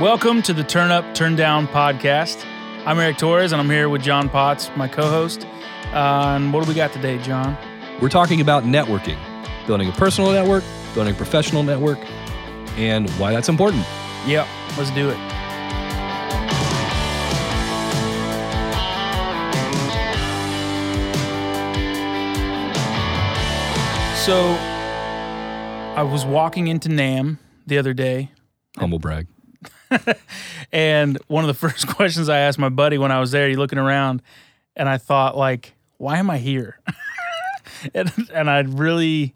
Welcome to the Turn Up, Turn Down podcast. I'm Eric Torres, and I'm here with John Potts, my co-host. Uh, and what do we got today, John? We're talking about networking, building a personal network, building a professional network, and why that's important. Yep, let's do it. So, I was walking into NAMM the other day, Humble brag. And one of the first questions I asked my buddy when I was there, he looking around, and I thought like, why am I here? and and I really,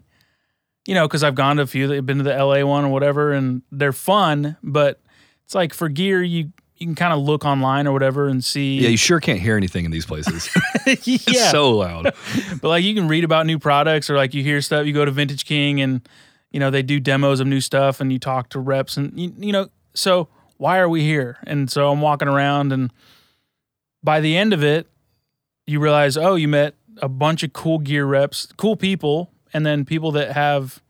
you know, because I've gone to a few, I've been to the LA one or whatever, and they're fun, but it's like for gear, you you can kind of look online or whatever and see. Yeah, you sure can't hear anything in these places. yeah. It's so loud. but like you can read about new products or like you hear stuff. You go to Vintage King and you know they do demos of new stuff and you talk to reps and you, you know so why are we here? And so I'm walking around and by the end of it, you realize oh you met a bunch of cool gear reps, cool people, and then people that have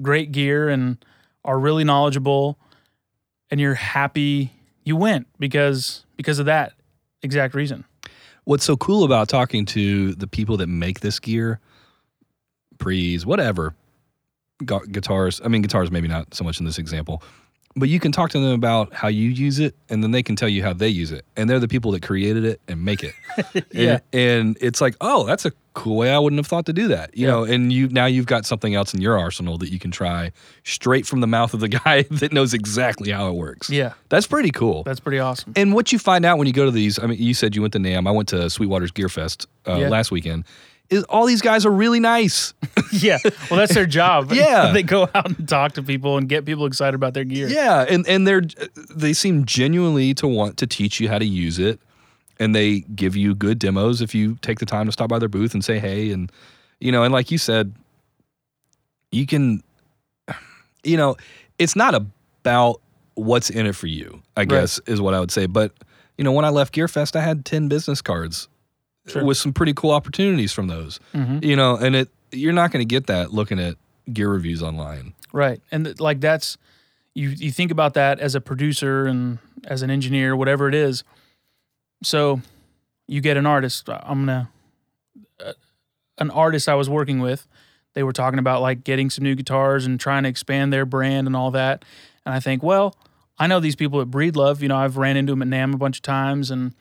great gear and are really knowledgeable, and you're happy you went because because of that exact reason. What's so cool about talking to the people that make this gear, pre's, whatever, guitars. I mean, guitars maybe not so much in this example, but you can talk to them about how you use it, and then they can tell you how they use it. And they're the people that created it and make it. Yeah. And, and it's like, oh, that's a cool way. I wouldn't have thought to do that. You Yeah. know, and you now you've got something else in your arsenal that you can try straight from the mouth of the guy that knows exactly how it works. Yeah, That's pretty cool. that's pretty awesome. And what you find out when you go to these, I mean, you said you went to NAMM. I went to Sweetwater's Gear Fest uh, Yeah. last weekend. Is all these guys are really nice. yeah. Well, that's their job. Yeah. they go out and talk to people and get people excited about their gear. yeah, and and they're they seem genuinely to want to teach you how to use it, and they give you good demos if you take the time to stop by their booth and say hey, and you know, and like you said, you can, you know, it's not about what's in it for you. I guess is what I would say. But you know, when I left Gear Fest, I had ten business cards Sure. with some pretty cool opportunities from those. Mhm. You know, and it you're not going to get that looking at gear reviews online. Right. And th- like that's you you think about that as a producer and as an engineer, whatever it is. So you get an artist. I'm gonna uh, an artist I was working with. They were talking about like getting some new guitars and trying to expand their brand and all that. And I think, well, I know these people at Breedlove. You know, I've ran into them at NAMM a bunch of times, and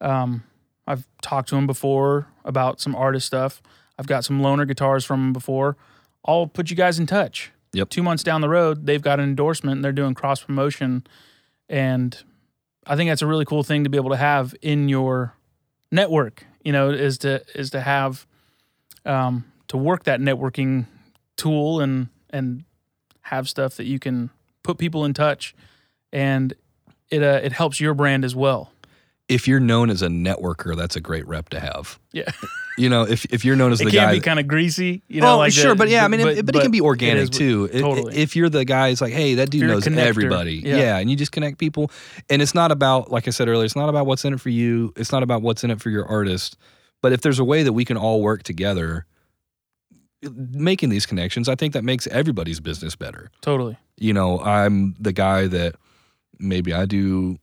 um, I've talked to him before about some artist stuff. I've got some loaner guitars from him before. I'll put you guys in touch. Yep. Two months down the road, they've got an endorsement and they're doing cross promotion. And I think that's a really cool thing to be able to have in your network, you know, is to is to have um, to work that networking tool and and have stuff that you can put people in touch and it uh, it helps your brand as well. If you're known as a networker, that's a great rep to have. Yeah. You know, if if you're known as the guy. It can guy, be kind of greasy, you know. oh like sure, the- but yeah, I mean, it, but, it can be organic is- too. Totally. If you're the guy, it's like, hey, that dude knows everybody. yeah. Yeah. and you just connect people, and it's not about, like I said earlier, it's not about what's in it for you. It's not about what's in it for your artist. But if there's a way that we can all work together, making these connections, I think that makes everybody's business better. Totally. you know, I'm the guy that maybe I do,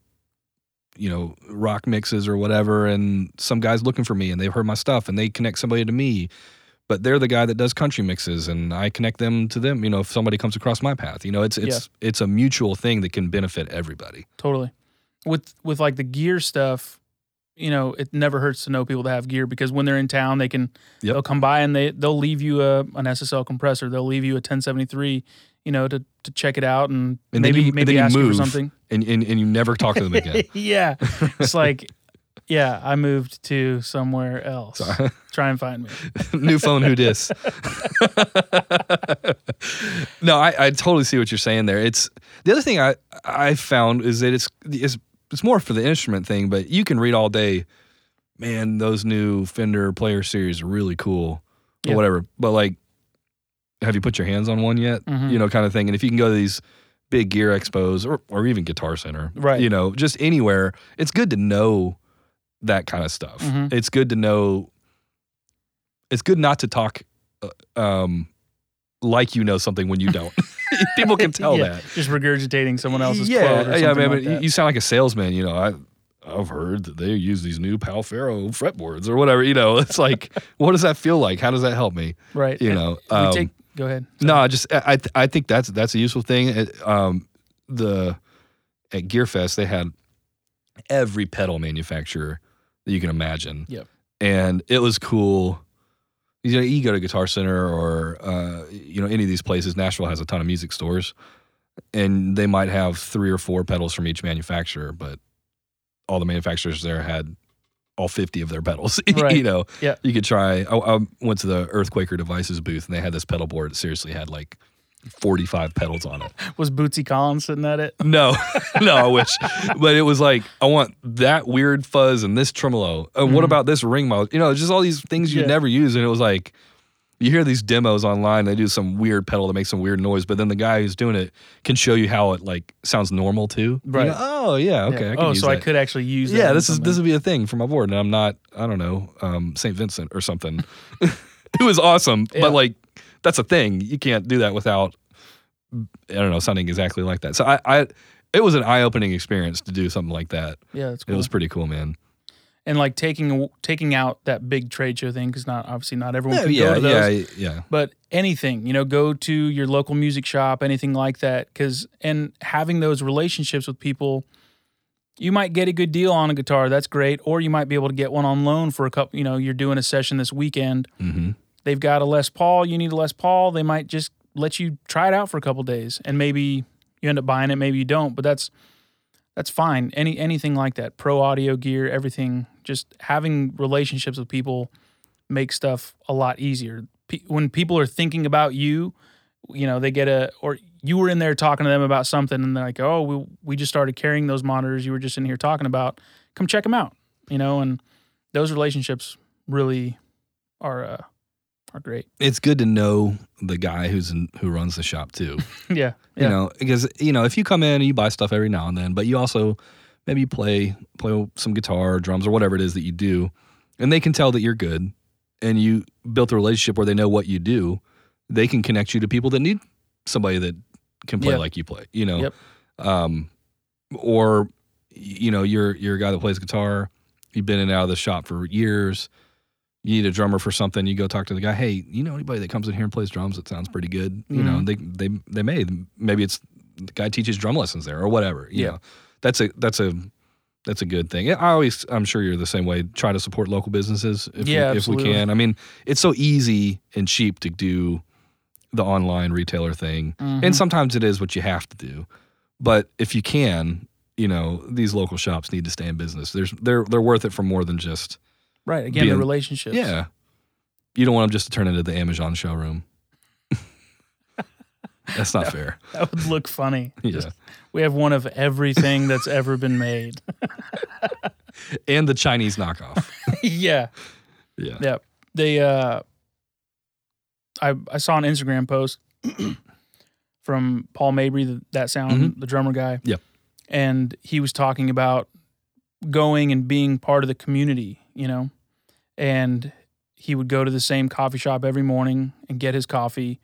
you know, rock mixes or whatever, and some guy's looking for me and they've heard my stuff and they connect somebody to me. But they're the guy that does country mixes and I connect them to them, you know, if somebody comes across my path. You know, it's it's it's a mutual thing that can benefit everybody. Totally. With with like the gear stuff, you know, it never hurts to know people that have gear because when they're in town, they can Yep. they'll come by and they they'll leave you a an SSL compressor. They'll leave you a 1073, you know, to to check it out and, And maybe you, maybe ask for something. And, and and you never talk to them again. yeah. It's like yeah, I moved to somewhere else. So- Try and find me. New phone, who dis? no, I, I totally see what you're saying there. It's the other thing I I found is that it's it's it's more for the instrument thing, but you can read all day. Man, those new Fender Player Series are really cool, or Yeah. whatever. But like, have you put your hands on one yet? Mhm. You know, kind of thing. And if you can go to these big gear expos or or even Guitar Center, Right. You know, just anywhere, it's good to know that kind of stuff. Mhm. It's good to know. It's good not to talk uh, um, like you know something when you don't. People can tell Yeah, that. Just regurgitating someone else's yeah, quote or yeah, something man. like that. you sound like a salesman. You know, I I've heard that they use these new pau ferro fretboards or whatever. You know, it's like, what does that feel like? How does that help me? right. You And know, we um, take, go ahead. No, I just I I- I think that's that's a useful thing. It, um, the at Gearfest they had every pedal manufacturer that you can imagine. Yep. And it was cool. You know, you go to Guitar Center or uh, you know any of these places. Nashville has a ton of music stores, and they might have three or four pedals from each manufacturer, but all the manufacturers there had all 50 of their pedals. Right. you know, Yeah. you could try. I, I went to the Earthquaker Devices booth and they had this pedal board that seriously had like 45 pedals on it. Was Bootsy Collins sitting at it? No, no, I wish. But it was like, I want that weird fuzz and this tremolo. And what Mhm. about this ring mod? You know, just all these things you'd Yeah. never use. And it was like, you hear these demos online, they do some weird pedal that makes some weird noise, but then the guy who's doing it can show you how it like sounds normal too. You Right. oh yeah, okay. Yeah. I can oh, use so I could actually use that. yeah, this is something. this would be a thing for my board, and I'm not, I don't know, um, Saint Vincent or something. it was awesome, Yeah. but like that's a thing. You can't do that without, I don't know, sounding exactly like that. So I, I it was an eye opening experience to do something like that. Yeah, that's It was pretty cool, man. And like taking taking out that big trade show thing because not obviously not everyone Yeah, can yeah, go to those. yeah, yeah. But anything, you know, go to your local music shop, anything like that, because and having those relationships with people, you might get a good deal on a guitar. That's great, or you might be able to get one on loan for a couple. You know, you're doing a session this weekend. hmm They've got a Les Paul. You need a Les Paul. They might just let you try it out for a couple days, and maybe you end up buying it, maybe you don't. But that's that's fine. Any anything like that, pro audio gear, everything. Just having relationships with people makes stuff a lot easier. Pe- when people are thinking about you, you know, they get a or you were in there talking to them about something, and they're like, "Oh, we we just started carrying those monitors. You were just in here talking about. Come check them out." You know, and those relationships really are uh, are great. It's good to know the guy who's in, who runs the shop too. yeah, yeah, you know because you know if you come in and you buy stuff every now and then but you also maybe play play some guitar or drums or whatever it is that you do and they can tell that you're good and you built a relationship where they know what you do they can connect you to people that need somebody that can play like you play you know Yep. um or you know you're you're a guy that plays guitar you've been in and out of the shop for years you need a drummer for something you go talk to the guy hey you know anybody that comes in here and plays drums? That sounds pretty good. You know Mhm. they they they may maybe it's the guy teaches drum lessons there or whatever you Yeah. know. That's a that's a that's a good thing. I always i'm sure you're the same way try to support local businesses if, Yeah, we, if we can. I mean it's so easy and cheap to do the online retailer thing Mhm. and sometimes it is what you have to do but if you can you know these local shops need to stay in business. There's they're they're worth it for more than just right. Again, the being- relationships. yeah. You don't want them just to turn into the Amazon showroom. That's not fair. that would look funny. Yeah. Just- we have one of everything that's ever been made. And the Chinese knockoff. yeah, Yeah. yeah. They, uh, I I saw an Instagram post from Paul Mabury, the, that sound, the drummer guy. Mm-hmm. Yep. and he was talking about going and being part of the community, you know, and he would go to the same coffee shop every morning and get his coffee,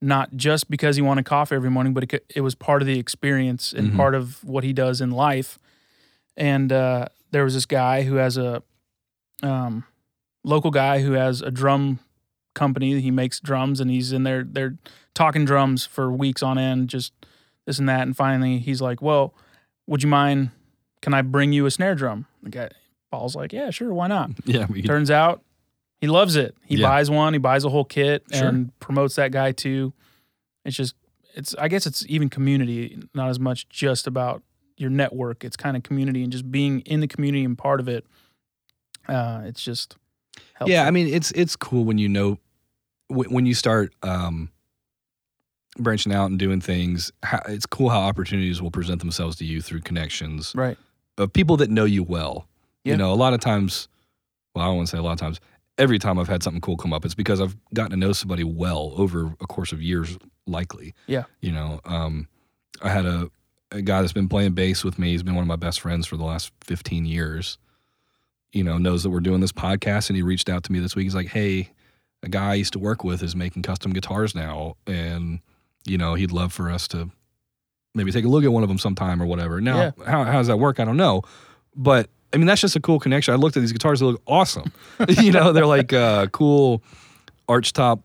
not just because he wanted coffee every morning, but it, it was part of the experience and Mhm. part of what he does in life. And uh, there was this guy who has a um, local guy who has a drum company. He makes drums, and he's in there. They're talking drums for weeks on end, just this and that. And finally, he's like, "Well, would you mind? Can I bring you a snare drum?" The guy, Paul's like, "Yeah, sure, why not?" Yeah. We could, Turns out he loves it. He Yeah. buys one, he buys a whole kit Sure. and promotes that guy too. It's just it's I guess it's even community, not as much just about your network. It's kind of community and just being in the community and part of it. Uh it's just helpful. yeah. I mean, it's it's cool when you know when, when you start um, branching out and doing things. How, it's cool how opportunities will present themselves to you through connections right. of people that know you well. Yeah. You know, a lot of times, well, I don't want to say a lot of times. Every time I've had something cool come up, it's because I've gotten to know somebody well over a course of years, likely. Yeah. You know, um, I had a, a guy that's been playing bass with me. He's been one of my best friends for the last 15 years. You know, knows that we're doing this podcast, and he reached out to me this week. He's like, "Hey, a guy I used to work with is making custom guitars now, and you know he'd love for us to maybe take a look at one of them sometime or whatever. Now, Yeah. how, how does that work? I don't know, but I mean that's just a cool connection. I looked at these guitars; they look awesome. you know, they're like uh, cool arch top,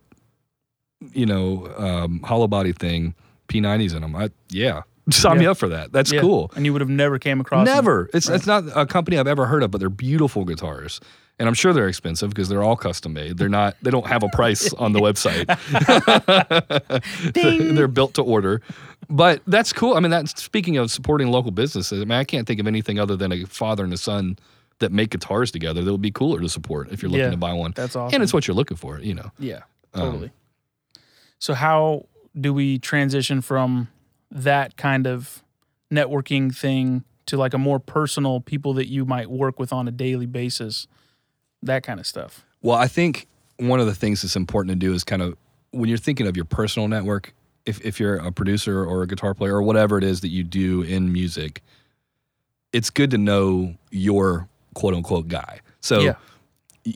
you know, um, hollow body thing, P90s in them. I, yeah, sign me up for that. That's Yeah. cool. And you would have never came across them. Never. It's Right. it's not a company I've ever heard of, but they're beautiful guitars. And I'm sure they're expensive because they're all custom made. They're not. They don't have a price on the website. They're built to order. But that's cool. I mean, that's speaking of supporting local businesses. I mean, I can't think of anything other than a father and a son that make guitars together that would be cooler to support if you're looking Yeah. to buy one. That's awesome. And it's what you're looking for. You know. Yeah, Um, totally. so how do we transition from that kind of networking thing to like a more personal people that you might work with on a daily basis, that kind of stuff? Well, I think one of the things that's important to do is kind of when you're thinking of your personal network, if, if you're a producer or a guitar player or whatever it is that you do in music, it's good to know your quote unquote guy. So Yeah.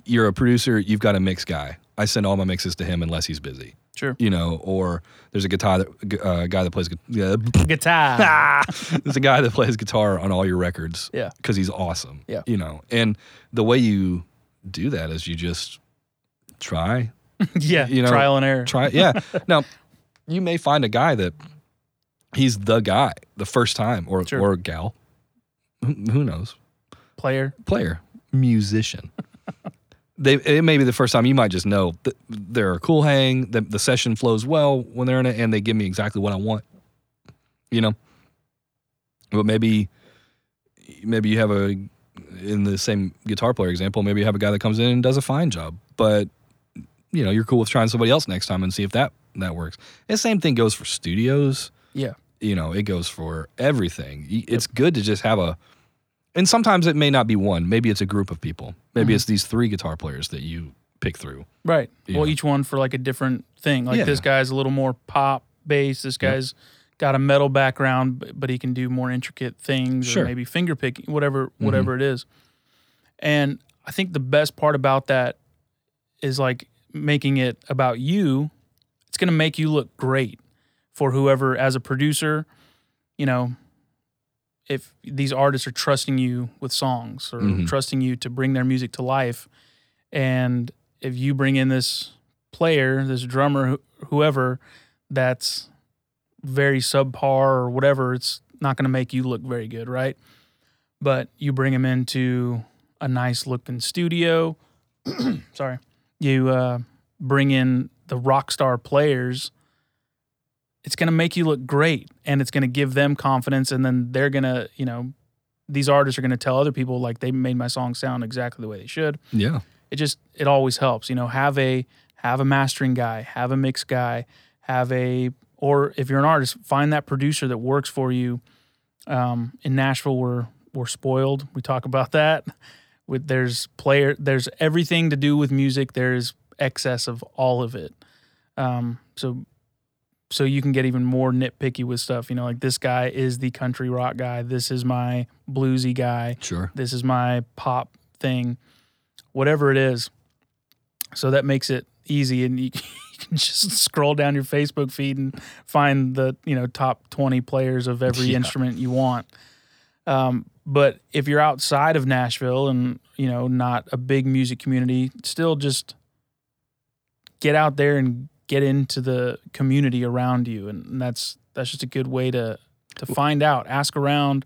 you're a producer, you've got a mix guy. I send all my mixes to him unless he's busy, Sure. you know, or there's a guitar that, uh, guy that plays, yeah, Guitar. there's a guy that plays guitar on all your records yeah. because he's awesome. Yeah. You know, and the way you do that is you just try, yeah. You know, trial and error. try. Yeah. now, you may find a guy that he's the guy the first time, or Sure. or gal. Who, who knows? Player. Player, musician. they it may be the first time. You might just know that they're a cool hang. The, the session flows well when they're in it, and they give me exactly what I want. You know. But maybe, maybe you have a in the same guitar player example. Maybe you have a guy that comes in and does a fine job, but you know you're cool with trying somebody else next time and see if that that works. And same thing goes for studios. Yeah. You know, it goes for everything. It's good to just have a, and sometimes it may not be one. Maybe it's a group of people. Maybe Mhm. it's these three guitar players that you pick through. Right. You Well, know. each one for like a different thing. Like Yeah. this guy's a little more pop bass. This Yep. guy's got a metal background, but, he can do more intricate things Sure. or maybe finger picking, whatever, whatever it is. And I think the best part about that is like making it about you. Going to make you look great for whoever, as a producer, you know, if these artists are trusting you with songs or Mhm. trusting you to bring their music to life. And if you bring in this player, this drummer, wh- whoever, that's very subpar or whatever, it's not going to make you look very good, right? But you bring them into a nice looking studio. Sorry. You uh, bring in the rock star players. It's going to make you look great and it's going to give them confidence. And then they're going to, you know, these artists are going to tell other people like they made my song sound exactly the way they should Yeah. it just it always helps you know have a have a mastering guy have a mix guy have a or if you're an artist find that producer that works for you um, in nashville we're we're spoiled we talk about that with there's player there's everything to do with music there's excess of all of it um, so so you can get even more nitpicky with stuff you know like this guy is the country rock guy this is my bluesy guy Sure. this is my pop thing, whatever it is. So that makes it easy, and you, you can just scroll down your Facebook feed and find the you know top twenty players of every Yeah. instrument you want. Um, but if you're outside of Nashville and you know not a big music community, still just get out there and get into the community around you, and that's that's just a good way to to find out, ask around,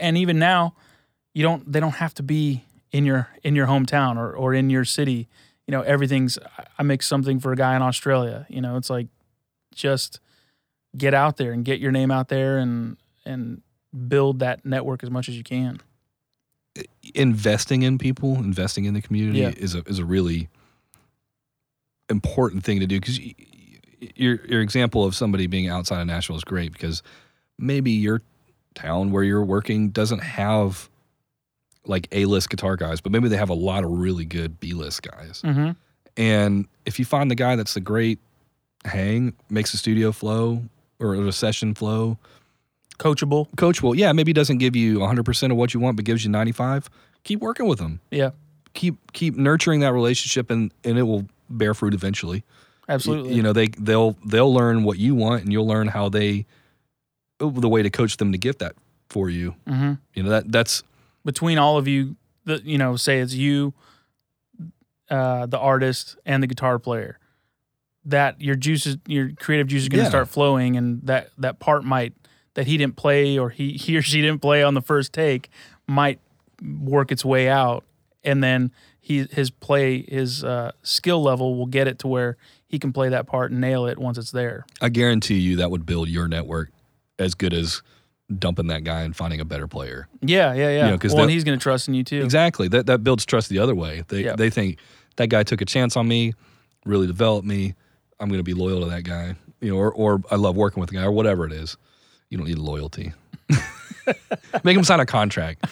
and even now, you don't they don't have to be in your in your hometown or or in your city. You know, everything's I make something for a guy in Australia. You know, it's like just get out there and get your name out there and and build that network as much as you can. investing in people, investing in the community Yeah. is a is a really important thing to do because your your example of somebody being outside of Nashville is great because maybe your town where you're working doesn't have like A list guitar guys, but maybe they have a lot of really good B list guys. Mm-hmm. And if you find the guy that's the great hang, makes the studio flow or the session flow, Coachable. coachable, yeah, maybe doesn't give you 100% of what you want, but gives you 95, keep working with them. Yeah. Keep keep nurturing that relationship and and it will bear fruit eventually. Absolutely. You know, they they'll they'll learn what you want, and you'll learn how they the way to coach them to get that for you. hmm You know that that's between all of you, the you know, say it's you, uh, the artist, and the guitar player. That your juices, your creative juice is going to Yeah. start flowing, and that that part might that he didn't play or he he or she didn't play on the first take might work its way out, and then he his play his uh, skill level will get it to where he can play that part and nail it once it's there. I guarantee you that would build your network as good as dumping that guy and finding a better player. Yeah, yeah, yeah. You know, well, and he's going to trust in you too. Exactly. That that builds trust the other way. They Yeah. they think that guy took a chance on me, really developed me. I'm going to be loyal to that guy. You know, or or I love working with the guy or whatever it is. You don't need loyalty. Make him sign a contract.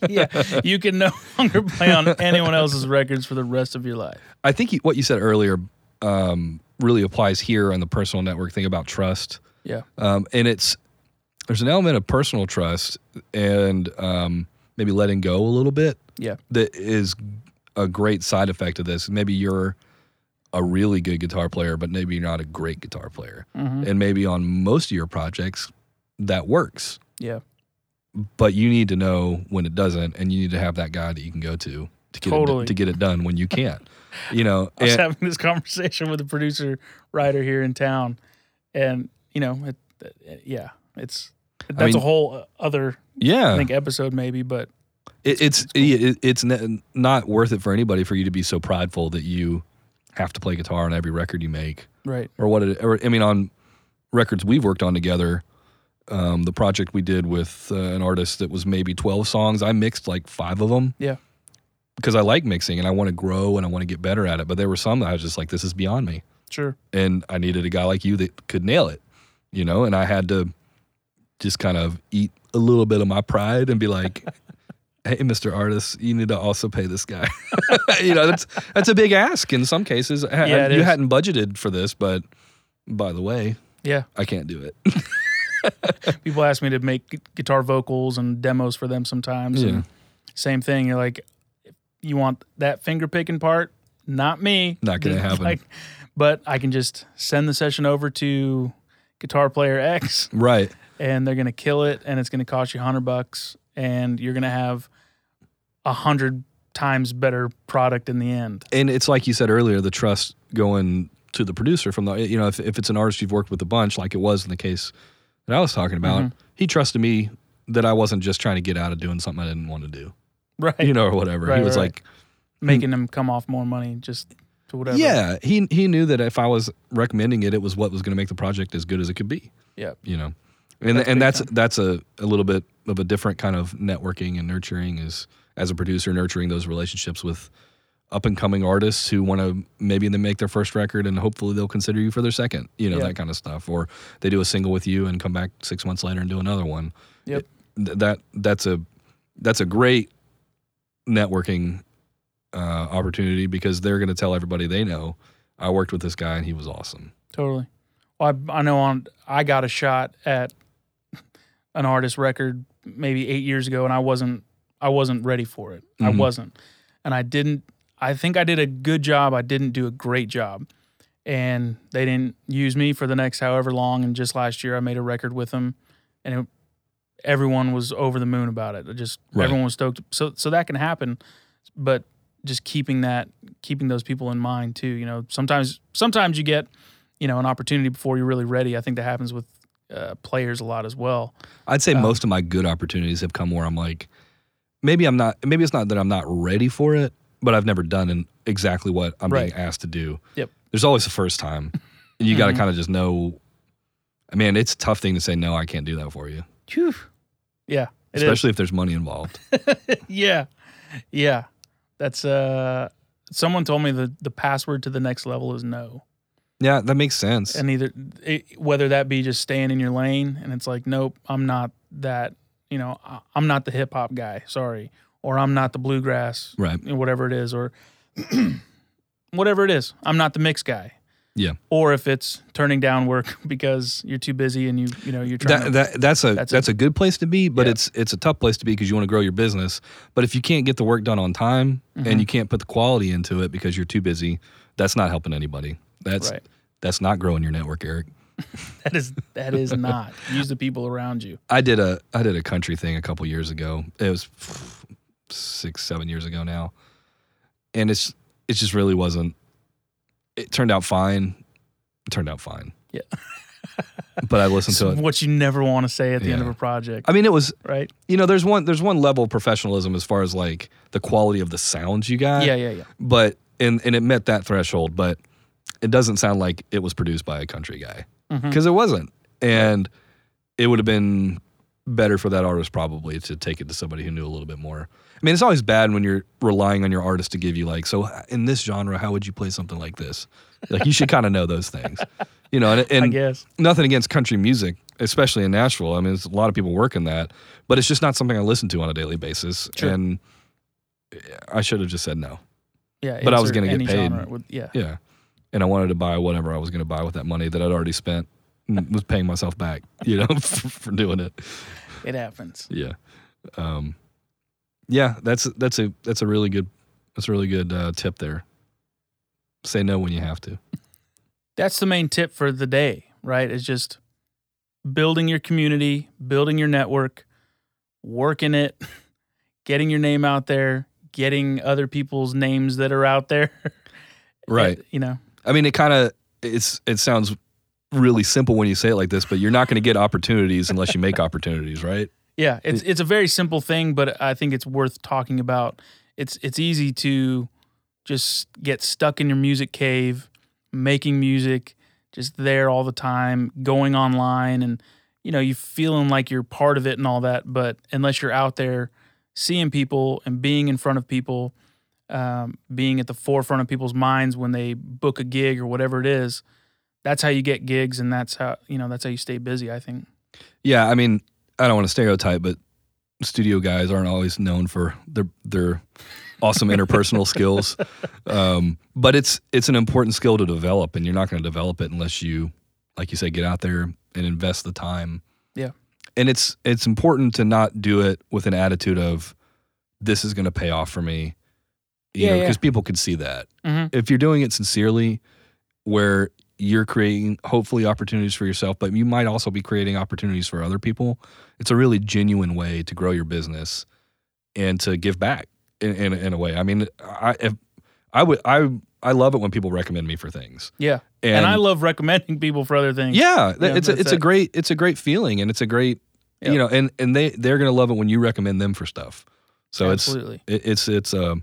yeah, you can no longer play on anyone else's records for the rest of your life. I think you, what you said earlier um, really applies here on the personal network thing about trust. Yeah, Um, and it's there's an element of personal trust and um, maybe letting go a little bit yeah, that is a great side effect of this. Maybe you're a really good guitar player, but maybe you're not a great guitar player. hmm And maybe on most of your projects, that works. yeah. But you need to know when it doesn't, and you need to have that guy that you can go to to get Totally. it, to get it done when you can't. You know, I was and- having this conversation with a producer writer here in town, and you know, it, it- yeah, it's that's a mean- whole other yeah, I think episode maybe, but It, it's it, it's not worth it for anybody for you to be so prideful that you have to play guitar on every record you make, right, or what? It, or I mean, on records we've worked on together, um, the project we did with uh, an artist that was maybe twelve songs, I mixed like five of them. Yeah. because I like mixing and I want to grow and I want to get better at it. But there were some that I was just like, this is beyond me, sure, and I needed a guy like you that could nail it, you know. And I had to just kind of eat a little bit of my pride and be like. hey mr artist you need to also pay this guy you know that's that's a big ask in some cases Yeah, it you is. hadn't budgeted for this but by the way yeah. i can't do it People ask me to make guitar vocals and demos for them sometimes. Yeah. And same thing. You're like, you want that finger picking part? Not me. Not gonna happen. Like, but I can just send the session over to guitar player X, right and they're gonna kill it, and it's gonna cost you hundred bucks, and you're gonna have a hundred times better product in the end. and it's like you said earlier the trust going to the producer from the you know if, if it's an artist you've worked with a bunch like it was in the case that i was talking about Mhm. he trusted me that i wasn't just trying to get out of doing something i didn't want to do Right. you know or whatever Right, he was right, like Making them come off more money just to whatever. yeah he he knew that if i was recommending it it was what was going to make the project as good as it could be Yeah. you know and That's and that's that's a, a little bit of a different kind of networking and nurturing is as a producer nurturing those relationships with up and coming artists who want to maybe they make their first record and hopefully they'll consider you for their second you know Yeah. that kind of stuff or they do a single with you and come back six months later and do another one Yep. Th- that that's a that's a great networking uh, opportunity because they're going to tell everybody they know i worked with this guy and he was awesome Totally. Well, I, I know on I got a shot at an artist record maybe eight years ago, and I wasn't I wasn't ready for it. I Mhm. wasn't, and I didn't. I think I did a good job. I didn't do a great job, and they didn't use me for the next however long. And just last year, I made a record with them, and it, everyone was over the moon about it. Just Right. everyone was stoked. So so that can happen, but just keeping that keeping those people in mind too. You know, sometimes sometimes you get you know an opportunity before you're really ready. I think that happens with uh, players a lot as well. I'd say Um, most of my good opportunities have come where I'm like, maybe I'm not, maybe it's not that I'm not ready for it, but I've never done in exactly what I'm Right. being asked to do. Yep. There's always a first time. And you got to Mhm. kind of just know, I mean, it's a tough thing to say, no, I can't do that for you, Phew. Yeah, it is. especially if there's money involved. yeah, yeah. That's uh. Someone told me the the password to the next level is no, yeah, that makes sense. and either it, whether that be just staying in your lane, and it's like, nope, I'm not that. You know, I- I'm not the hip hop guy. Sorry, or I'm not the bluegrass. right. you know, whatever it is, or whatever it is. I'm not the mix guy. Yeah. Or if it's turning down work because you're too busy and you you know you're trying. That, to, that that's a That's that's, a- a, good place to be, but Yeah. it's it's a tough place to be because you want to grow your business. But if you can't get the work done on time Mhm. and you can't put the quality into it because you're too busy, That's not helping anybody. That's Right. that's not growing your network, Eric. That is that is not. Use the people around you. I did a I did a country thing a couple years ago. It was six seven years ago now, and it's it just really wasn't. It turned out fine. It turned out fine. Yeah. but I listened to it. what you never want to say at the end of a project, I mean, it was right? you know there's one there's one level of professionalism as far as like the quality of the sounds you got. Yeah, yeah, yeah. But and and it met that threshold, but it doesn't sound like it was produced by a country guy mm-hmm. because it wasn't, and it would have been better for that artist probably to take it to somebody who knew a little bit more. I mean, it's always bad when you're relying on your artist to give you like, so in this genre, how would you play something like this? Like you should kind of know those things, you know. And, I guess. nothing against country music, especially in Nashville. I mean, there's a lot of people work in that, but it's just not something I listen to on a daily basis. Sure. And I should have just said no. Yeah, But I was gonna get paid. yeah, Yeah. And I wanted to buy whatever I was going to buy with that money that I'd already spent was paying myself back, you know, for, for doing it. it happens. Yeah. Um, yeah, that's that's a that's a really good that's a really good uh, tip there. Say no when you have to. That's the main tip for the day, right? Is just building your community, building your network, working it, getting your name out there, getting other people's names that are out there. Right. You know, I mean, it kind of it's it sounds really simple when you say it like this, but you're not going to get opportunities unless you make opportunities, right? Yeah, it's it's a very simple thing, but I think it's worth talking about. It's it's easy to just get stuck in your music cave, making music, just there all the time, going online and you know, you feeling like you're part of it and all that, but unless you're out there seeing people and being in front of people, um, being at the forefront of people's minds when they book a gig or whatever it is, that's how you get gigs and that's how, you know, that's how you stay busy, I think. Yeah, I mean, I don't want to stereotype, but studio guys aren't always known for their their awesome interpersonal skills. Um, but it's it's an important skill to develop, and you're not going to develop it unless you, like you said, get out there and invest the time. Yeah. and it's it's important to not do it with an attitude of this is going to pay off for me. You Yeah, know, yeah. because people could see that Mhm. if you're doing it sincerely, where you're creating hopefully opportunities for yourself, but you might also be creating opportunities for other people. It's a really genuine way to grow your business and to give back in, in, in a way. I mean, I if, I would I I love it when people recommend me for things, Yeah. and, And, I love recommending people for other things. yeah, Yeah, it's a, it's a great it's a great feeling, and it's a great Yep. you know, and and they they're gonna love it when you recommend them for stuff. So absolutely. it's it, it's it's a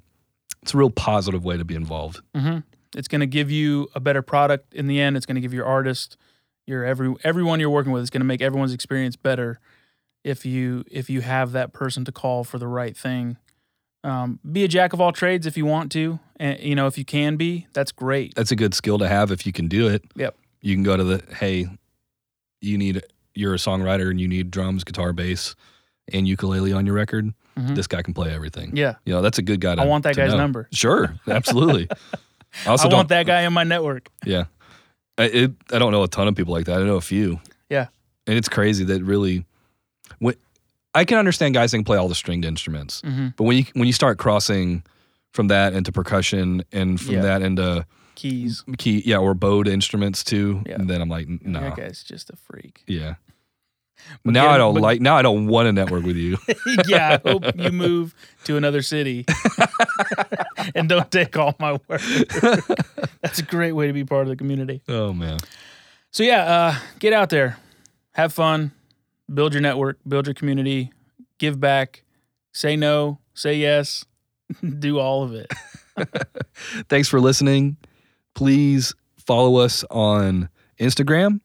it's a real positive way to be involved. hmm It's going to give you a better product in the end. It's going to give your artist, your every everyone you're working with. It's going to make everyone's experience better if you if you have that person to call for the right thing. Um, be a jack of all trades if you want to, and you know if you can be, that's great. that's a good skill to have if you can do it. Yep. You can go to the hey, you need you're a songwriter and you need drums, guitar, bass, and ukulele on your record. Mhm. This guy can play everything. Yeah, You know, that's a good guy to I want that guy's know. number. Sure, absolutely. I also I don't want that guy in my network. yeah. I it, I don't know a ton of people like that. I know a few. Yeah. And it's crazy that really when I can understand guys that can play all the stringed instruments. hmm But when you when you start crossing from that into percussion and from Yeah. that into Keys. key yeah or bowed instruments too Yeah. and then i'm like no That guy's just a freak. yeah But now i don't but- like now i don't want to network with you. Yeah, I hope you move to another city. And don't take all my work. That's a great way to be part of the community. oh man. So yeah, uh, get out there, have fun, build your network, build your community, give back, say no, say yes, do all of it. thanks for listening. Please follow us on instagram.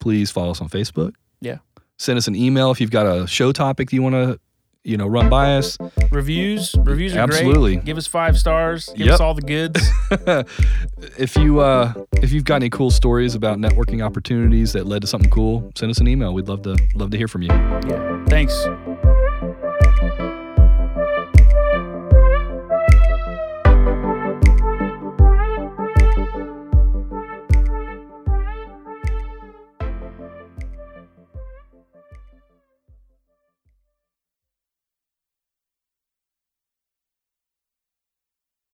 Please follow us on facebook. Send us an email if you've got a show topic you want to you know run by us Reviews, reviews are Absolutely. great. Give us five stars. Give Yep. us all the goods. if you uh if you've got any cool stories about networking opportunities that led to something cool send us an email we'd love to love to hear from you Yeah. Thanks.